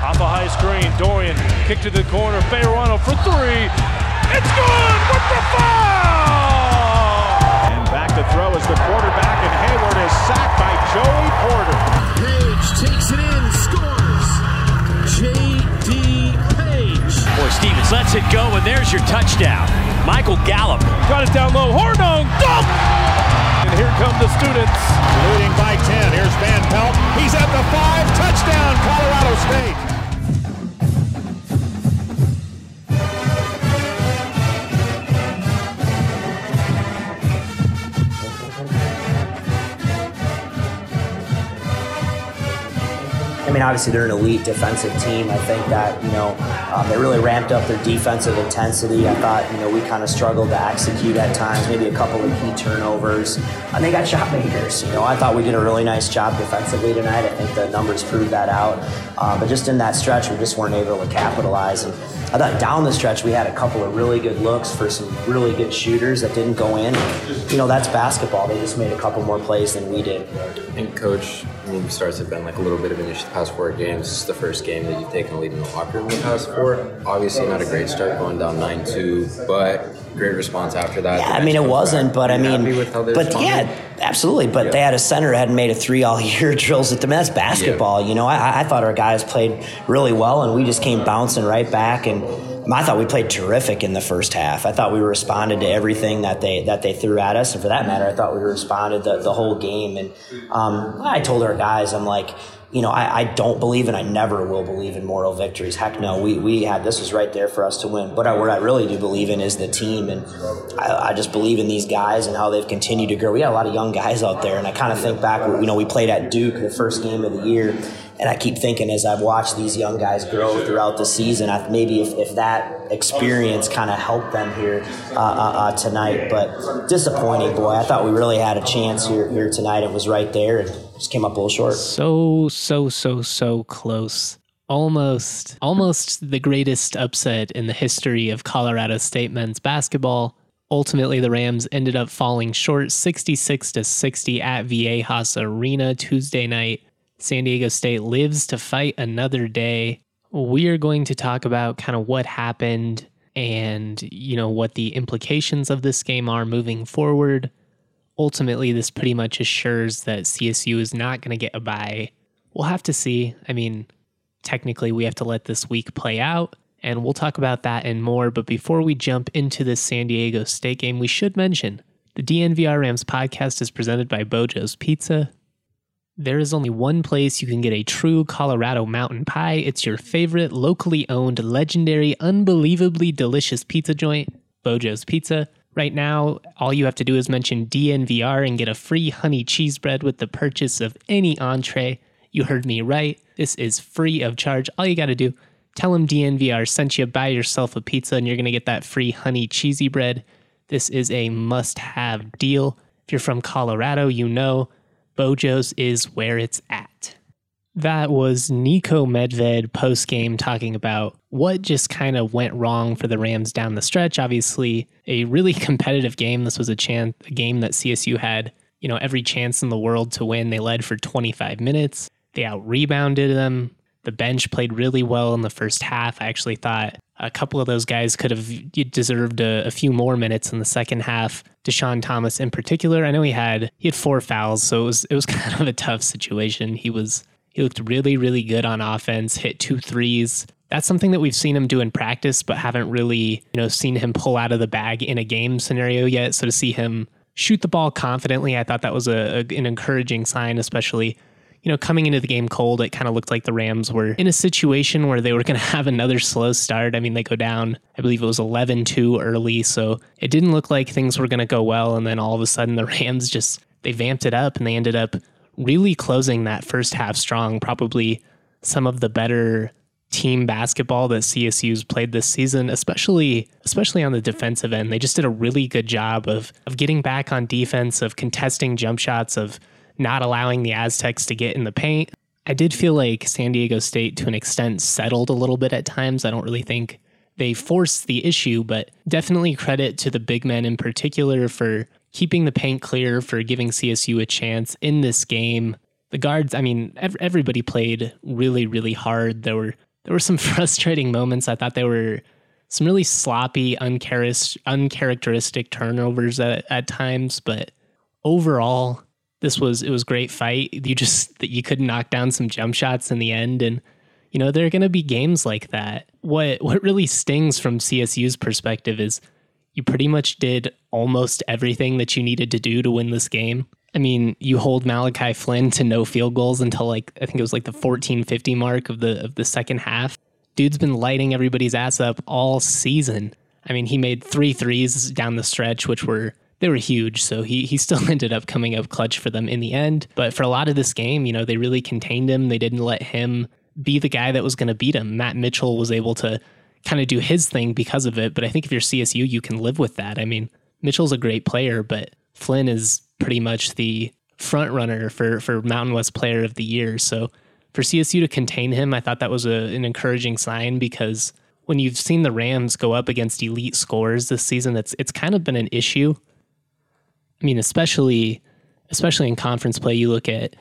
Off a high screen, Dorian kick to the corner, Bayerano for three. It's good with the foul! And back to throw is the quarterback, and Hayward is sacked by Joey Porter. Page takes it in, scores. J.D. Page. Boy, Stevens lets it go, and there's your touchdown. Michael Gallup. Got it down low, Hornung, dunk! Here come the students. Leading by 10. Here's Van Pelt. He's at the five. Touchdown, Colorado State. Mean, obviously they're an elite defensive team. I think that you know um, they really ramped up their defensive intensity. I thought you know we kind of struggled to execute at times, maybe a couple of key turnovers, and they got shot makers. You know, I thought we did a really nice job defensively tonight. I think the numbers prove that out. Uh, but just in that stretch, we just weren't able to capitalize. And I thought down the stretch we had a couple of really good looks for some really good shooters that didn't go in. You know, that's basketball. They just made a couple more plays than we did. And coach, I mean, starts have been like a little bit of an issue the past four games. This is the first game that you've taken a lead in the locker room the past four. Obviously, not a great start going down 9 2, but great response after that. Yeah, I mean, it wasn't, but I mean, but responded? yeah, absolutely. But Yeah. they had a center hadn't made a three all year drills at them. That's basketball. You know, I, I thought our guys played really well, and we just came bouncing right back. And I thought we played terrific in the first half. I thought we responded to everything that they that they threw at us, and for that matter, I thought we responded the, the whole game. And um, I told our guys, I'm like. You know, I, I don't believe and I never will believe in moral victories. Heck no, we, we had this was right there for us to win. But I, what I really do believe in is the team, and I, I just believe in these guys and how they've continued to grow. We got a lot of young guys out there, and I kind of think back. You know, we played at Duke the first game of the year, and I keep thinking as I've watched these young guys grow throughout the season, I, maybe if, if that experience kind of helped them here uh, uh, uh, tonight. But disappointing, boy. I thought we really had a chance here here tonight. It was right there, and just came up a little short. So, so, so, so close. Almost, almost the greatest upset in the history of Colorado State men's basketball. Ultimately, the Rams ended up falling short 66 to 60 at Viejas Arena Tuesday night. San Diego State lives to fight another day. We are going to talk about kind of what happened and, you know, what the implications of this game are moving forward ultimately this pretty much assures that CSU is not going to get a bye. We'll have to see. I mean, technically we have to let this week play out and we'll talk about that and more, but before we jump into this San Diego State game, we should mention the DNVR Rams podcast is presented by Beau Jo's Pizza. There is only one place you can get a true Colorado mountain pie. It's your favorite locally owned, legendary, unbelievably delicious pizza joint, Beau Jo's Pizza. Right now, all you have to do is mention DNVR and get a free honey cheese bread with the purchase of any entree. You heard me right. This is free of charge. All you got to do, tell them DNVR sent you, buy yourself a pizza, and you're going to get that free honey cheesy bread. This is a must have deal. If you're from Colorado, you know Beau Jo's is where it's at. That was Niko Medved post game talking about what just kind of went wrong for the Rams down the stretch. Obviously, a really competitive game. This was a chance, a game that CSU had, you know, every chance in the world to win. They led for 25 minutes. They out rebounded them. The bench played really well in the first half. I actually thought a couple of those guys could have deserved a, a few more minutes in the second half. Dischon Thomas in particular, I know he had he had four fouls, so it was it was kind of a tough situation. He was he looked really really good on offense, hit two threes. That's something that we've seen him do in practice, but haven't really you know seen him pull out of the bag in a game scenario yet. So to see him shoot the ball confidently, I thought that was a, a an encouraging sign, especially you know, coming into the game cold, it kind of looked like the Rams were in a situation where they were going to have another slow start. I mean, they go down, I believe it was 11 2 early. So it didn't look like things were going to go well. And then all of a sudden, the Rams just, they vamped it up and they ended up really closing that first half strong. Probably some of the better team basketball that CSU's played this season, especially especially on the defensive end. They just did a really good job of of getting back on defense, of contesting jump shots, of not allowing the Aztecs to get in the paint. I did feel like San Diego State, to an extent, settled a little bit at times. I don't really think they forced the issue, but definitely credit to the big men in particular for keeping the paint clear, for giving CSU a chance in this game. The guards, I mean, ev- everybody played really, really hard. There were there were some frustrating moments. I thought there were some really sloppy, uncharacteristic turnovers at, at times, but overall, this was it was great fight. You just that you could knock down some jump shots in the end, and you know there are going to be games like that. What what really stings from CSU's perspective is you pretty much did almost everything that you needed to do to win this game. I mean, you hold Malachi Flynn to no field goals until like I think it was like the 1450 mark of the of the second half. Dude's been lighting everybody's ass up all season. I mean, he made three threes down the stretch, which were they were huge. So he he still ended up coming up clutch for them in the end. But for a lot of this game, you know, they really contained him. They didn't let him be the guy that was going to beat him. Matt Mitchell was able to kind of do his thing because of it. But I think if you're CSU, you can live with that. I mean, Mitchell's a great player, but Flynn is pretty much the front runner for for Mountain West Player of the Year. So for CSU to contain him, I thought that was a, an encouraging sign because when you've seen the Rams go up against elite scores this season, it's it's kind of been an issue. I mean, especially especially in conference play, you look at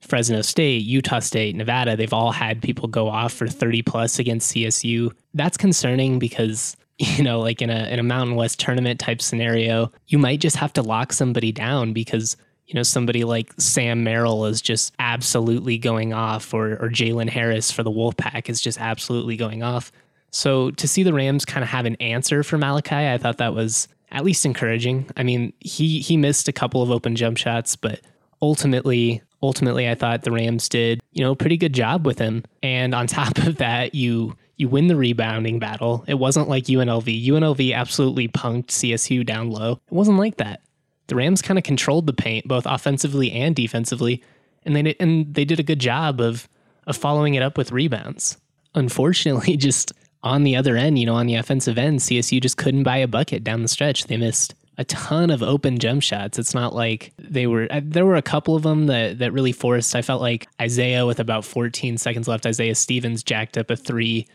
Fresno State, Utah State, Nevada, they've all had people go off for 30 plus against CSU. That's concerning because, you know, like in a in a Mountain West tournament type scenario, you might just have to lock somebody down because, you know, somebody like Sam Merrill is just absolutely going off or or Jalen Harris for the Wolfpack is just absolutely going off. So to see the Rams kind of have an answer for Malachi, I thought that was at least encouraging. I mean, he he missed a couple of open jump shots, but ultimately ultimately I thought the Rams did, you know, a pretty good job with him. And on top of that, you you win the rebounding battle. It wasn't like UNLV. UNLV absolutely punked CSU down low. It wasn't like that. The Rams kind of controlled the paint both offensively and defensively, and they and they did a good job of of following it up with rebounds. Unfortunately, just on the other end, you know, on the offensive end, CSU just couldn't buy a bucket down the stretch. They missed a ton of open jump shots. It's not like they were. Uh, there were a couple of them that that really forced. I felt like Isaiah with about 14 seconds left. Isaiah Stevens jacked up a three.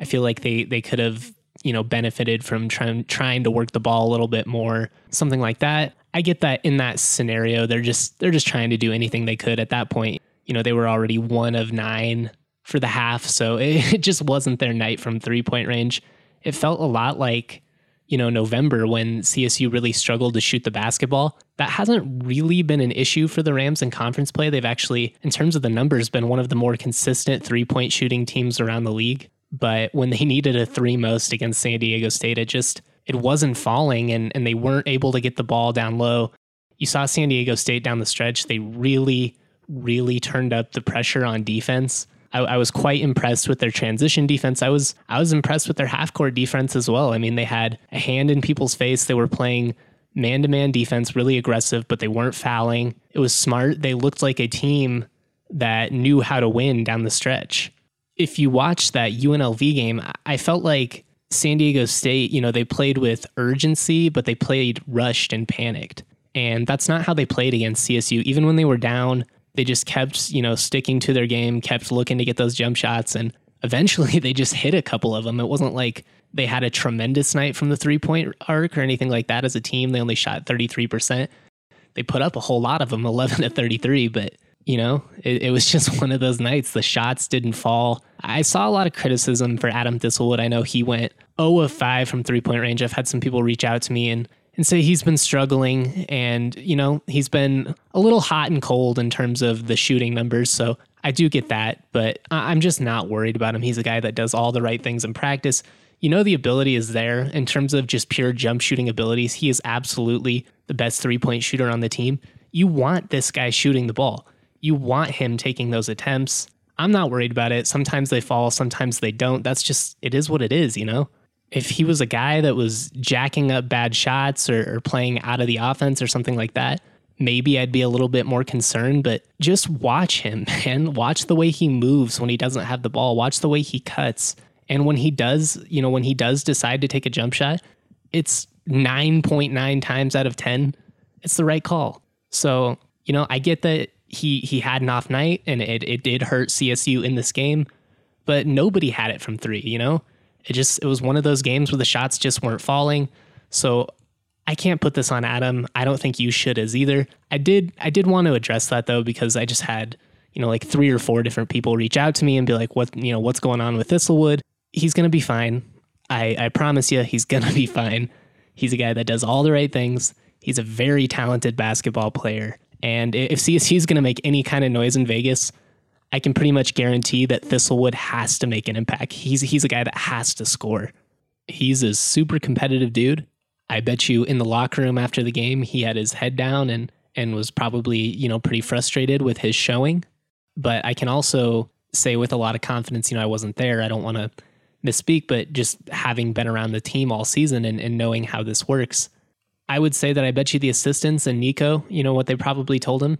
I feel like they they could have you know benefited from trying trying to work the ball a little bit more, something like that. I get that in that scenario, they're just they're just trying to do anything they could at that point. You know, they were already one of nine for the half, so it, it just wasn't their night from three point range. It felt a lot like you know, November when CSU really struggled to shoot the basketball. That hasn't really been an issue for the Rams in conference play. They've actually, in terms of the numbers, been one of the more consistent three point shooting teams around the league. But when they needed a three most against San Diego State, it just it wasn't falling and, and they weren't able to get the ball down low. You saw San Diego State down the stretch. They really, really turned up the pressure on defense. I, I, was quite impressed with their transition defense. I was I was impressed with their half court defense as well. I mean, they had a hand in people's face. They were playing man to man defense, really aggressive, but they weren't fouling. It was smart. They looked like a team that knew how to win down the stretch. If you watch that UNLV game, I felt like San Diego State, you know, they played with urgency, but they played rushed and panicked. And that's not how they played against CSU. Even when they were down they just kept, you know, sticking to their game, kept looking to get those jump shots, and eventually they just hit a couple of them. It wasn't like they had a tremendous night from the three point arc or anything like that as a team. They only shot 33%. They put up a whole lot of them, 11 to 33, but you know, it, it, was just one of those nights. The shots didn't fall. I saw a lot of criticism for Adam Thistlewood. I know he went 0 of 5 from three point range. I've had some people reach out to me and and say he's been struggling and, you know, he's been a little hot and cold in terms of the shooting numbers. So I do get that, but I'm just not worried about him. He's a guy that does all the right things in practice. You know, the ability is there in terms of just pure jump shooting abilities. He is absolutely the best three point shooter on the team. You want this guy shooting the ball, you want him taking those attempts. I'm not worried about it. Sometimes they fall, sometimes they don't. That's just, it is what it is, you know? If he was a guy that was jacking up bad shots or, or, playing out of the offense or something like that, maybe I'd be a little bit more concerned. But just watch him, man. Watch the way he moves when he doesn't have the ball. Watch the way he cuts. And when he does, you know, when he does decide to take a jump shot, it's 9.9 times out of 10, it's the right call. So, you know, I get that he he had an off night and it, it did hurt CSU in this game, but nobody had it from three, you know? It just it was one of those games where the shots just weren't falling. So I can't put this on Adam. I don't think you should as either. I did I did want to address that though because I just had you know, like three or four different people reach out to me and be like, what, you know, what's going on with Thistlewood? He's going to be fine. I, I promise you, he's going to be fine. He's a guy that does all the right things. He's a very talented basketball player. And if CSU is going to make any kind of noise in Vegas, I can pretty much guarantee that Thistlewood has to make an impact. He's he's a guy that has to score. He's a super competitive dude. I bet you in the locker room after the game, he had his head down and and was probably, you know, pretty frustrated with his showing. But I can also say with a lot of confidence, you know, I wasn't there. I don't want to misspeak, but just having been around the team all season and, and knowing how this works, I would say that I bet you the assistants and Niko, you know what they probably told him?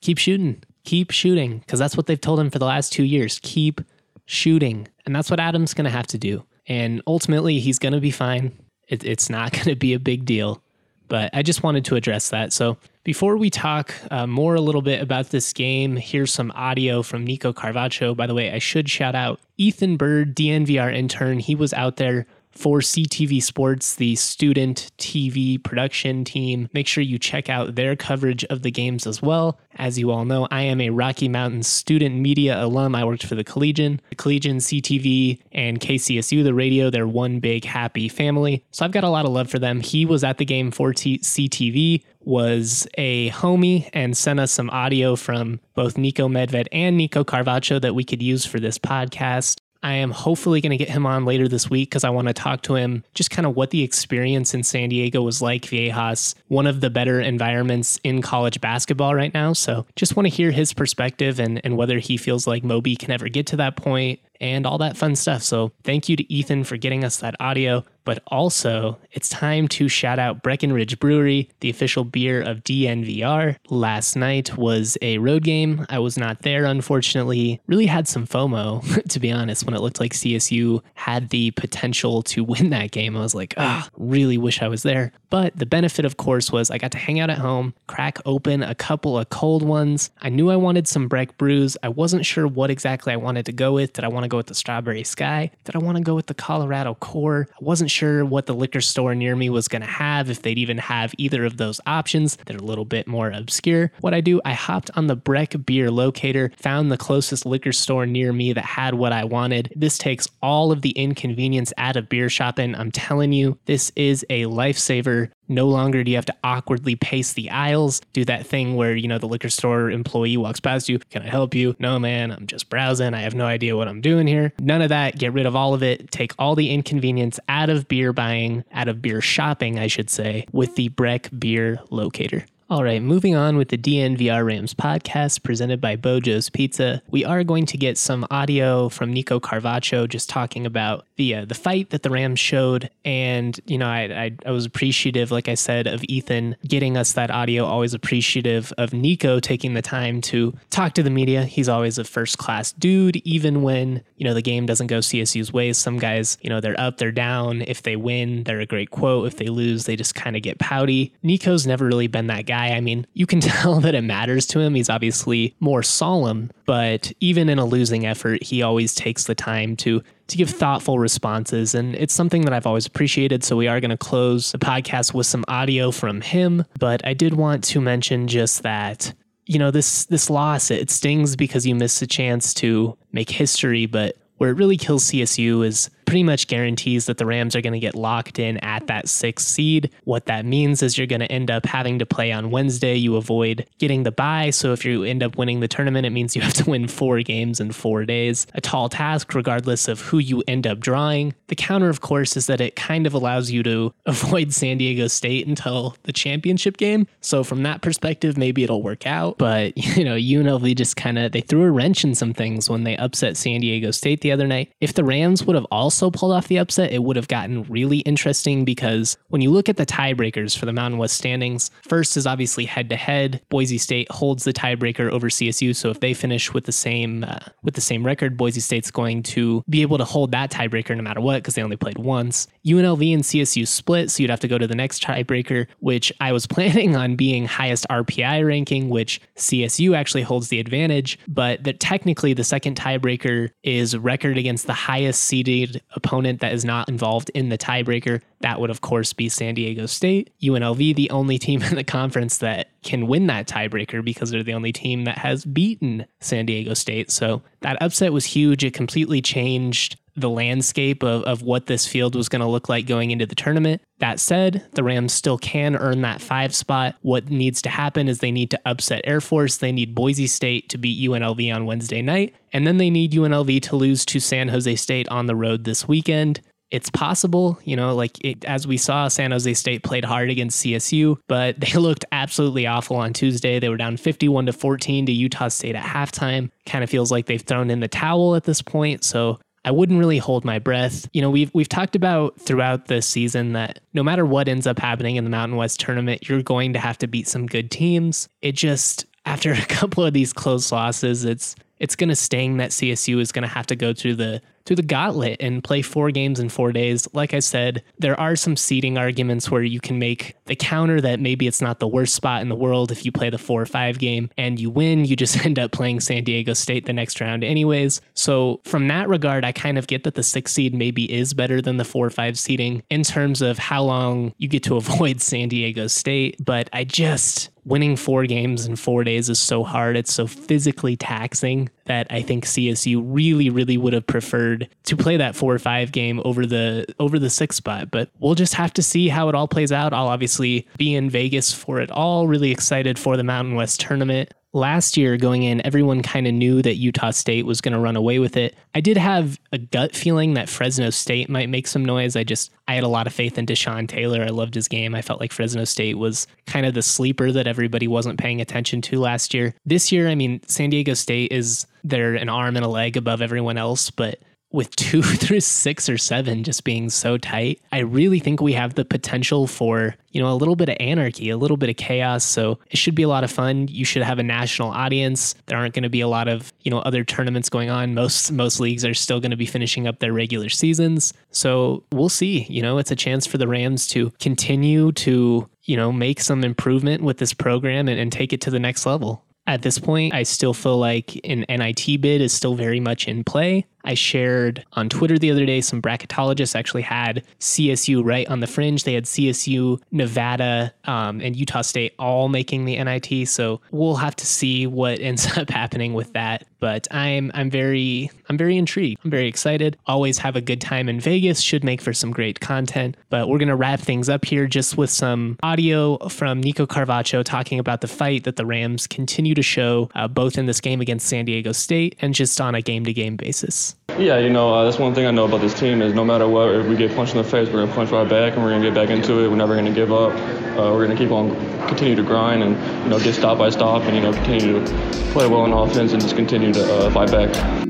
Keep shooting, keep shooting, because that's what they've told him for the last two years. Keep shooting. And that's what Adam's going to have to do. And ultimately, he's going to be fine. It, it's not going to be a big deal. But I just wanted to address that. So before we talk uh, more a little bit about this game, here's some audio from Nico Carvacho. By the way, I should shout out Ethan Bird, DNVR intern. He was out there for CTV Sports, the student TV production team. Make sure you check out their coverage of the games as well. As you all know, I am a Rocky Mountain student media alum. I worked for the Collegian, the Collegian, CTV, and KCSU, the radio. They're one big happy family. So I've got a lot of love for them. He was at the game for T- CTV was a homie and sent us some audio from both Niko Medved and Nico Carvacho that we could use for this podcast. I am hopefully going to get him on later this week because I want to talk to him just kind of what the experience in San Diego was like. Viejas, one of the better environments in college basketball right now. So just want to hear his perspective and, and whether he feels like Moby can ever get to that point and all that fun stuff. So thank you to Ethan for getting us that audio. But also, it's time to shout out Breckenridge Brewery, the official beer of DNVR. Last night was a road game. I was not there, unfortunately. Really had some FOMO, to be honest, when it looked like CSU had the potential to win that game. I was like, ah, really wish I was there. But the benefit, of course, was I got to hang out at home, crack open a couple of cold ones. I knew I wanted some Breck brews. I wasn't sure what exactly I wanted to go with. Did I want to go with the Strawberry Sky? Did I want to go with the Colorado Core? I wasn't sure what the liquor store near me was going to have, if they'd even have either of those options. They're a little bit more obscure. What I do, I hopped on the Breck beer locator, found the closest liquor store near me that had what I wanted. This takes all of the inconvenience out of beer shopping. I'm telling you, this is a lifesaver no longer do you have to awkwardly pace the aisles, do that thing where, you know, the liquor store employee walks past you. Can I help you? No, man, I'm just browsing. I have no idea what I'm doing here. None of that. Get rid of all of it. Take all the inconvenience out of beer buying, out of beer shopping, I should say, with the Breck Beer Locator. All right, moving on with the DNVR Rams podcast presented by Beau Jo's Pizza. We are going to get some audio from Nico Carvacho just talking about the uh, the fight that the Rams showed, and you know, I, I I was appreciative, like I said, of Ethan getting us that audio. Always appreciative of Nico taking the time to talk to the media. He's always a first class dude, even when you know the game doesn't go CSU's way. Some guys, you know, they're up, they're down. If they win, they're a great quote. If they lose, they just kind of get pouty. Nico's never really been that guy guy. I mean, you can tell that it matters to him. He's obviously more solemn, but even in a losing effort, he always takes the time to to give thoughtful responses and it's something that I've always appreciated. So we are going to close the podcast with some audio from him, but I did want to mention just that you know this this loss it stings because you miss a chance to make history, but where it really kills CSU is pretty much guarantees that the Rams are going to get locked in at that sixth seed. What that means is you're going to end up having to play on Wednesday. You avoid getting the bye. So if you end up winning the tournament, it means you have to win four games in four days. A tall task, regardless of who you end up drawing. The counter, of course, is that it kind of allows you to avoid San Diego State until the championship game. So from that perspective, maybe it'll work out. But, you know, UNLV just kind of, they threw a wrench in some things when they upset San Diego State the other night. If the Rams would have also also pulled off the upset, it would have gotten really interesting because when you look at the tiebreakers for the Mountain West standings, first is obviously head to head. Boise State holds the tiebreaker over CSU, so if they finish with the same uh, with the same record, Boise State's going to be able to hold that tiebreaker no matter what because they only played once. UNLV and CSU split, so you'd have to go to the next tiebreaker, which I was planning on being highest RPI ranking, which CSU actually holds the advantage, but that technically the second tiebreaker is record against the highest seeded opponent that is not involved in the tiebreaker, that would, of course, be San Diego State. UNLV, the only team in the conference that can win that tiebreaker because they're the only team that has beaten San Diego State. So that upset was huge. It completely changed the landscape of, of what this field was going to look like going into the tournament. That said, the Rams still can earn that five spot. What needs to happen is they need to upset Air Force. They need Boise State to beat UNLV on Wednesday night. And then they need UNLV to lose to San Jose State on the road this weekend it's possible, you know, like it, as we saw, San Jose State played hard against CSU, but they looked absolutely awful on Tuesday. They were down 51 to 14 to Utah State at halftime. Kind of feels like they've thrown in the towel at this point. So I wouldn't really hold my breath. You know, we've we've talked about throughout the season that no matter what ends up happening in the Mountain West tournament, you're going to have to beat some good teams. It just after a couple of these close losses, it's it's going to sting that CSU is going to have to go through the through the gauntlet and play four games in four days. Like I said, there are some seeding arguments where you can make the counter that maybe it's not the worst spot in the world if you play the four or five game and you win, you just end up playing San Diego State the next round, anyways. So, from that regard, I kind of get that the six seed maybe is better than the four or five seeding in terms of how long you get to avoid San Diego State. But I just, winning four games in four days is so hard. It's so physically taxing that I think CSU really, really would have preferred to play that four or five game over the over the six spot. But we'll just have to see how it all plays out. I'll obviously be in Vegas for it all. Really excited for the Mountain West tournament last year going in, everyone kind of knew that Utah State was going to run away with it. I did have a gut feeling that Fresno State might make some noise. I just, I had a lot of faith in Deshon Taylor. I loved his game. I felt like Fresno State was kind of the sleeper that everybody wasn't paying attention to last year. This year, I mean, San Diego State is, they're an arm and a leg above everyone else, but with two through six or seven just being so tight, I really think we have the potential for, you know, a little bit of anarchy, a little bit of chaos. So it should be a lot of fun. You should have a national audience. There aren't going to be a lot of, you know, other tournaments going on. Most most leagues are still going to be finishing up their regular seasons. So we'll see. You know, it's a chance for the Rams to continue to, you know, make some improvement with this program and, and take it to the next level. At this point, I still feel like an NIT bid is still very much in play. I shared on Twitter the other day some bracketologists actually had CSU right on the fringe. They had CSU, Nevada, um, and Utah State all making the NIT. So we'll have to see what ends up happening with that. But I'm I'm very I'm very intrigued. I'm very excited. Always have a good time in Vegas. Should make for some great content. But we're gonna wrap things up here just with some audio from Nico Carvacho talking about the fight that the Rams continue to show uh, both in this game against San Diego State and just on a game to game basis. Yeah, you know, uh, that's one thing I know about this team is no matter what, if we get punched in the face, we're to punch right back and we're to get back into it. We're never to give up. Uh, we're to keep on, continue to grind and, you know, get stop by stop and, you know, continue to play well on offense and just continue to uh, fight back.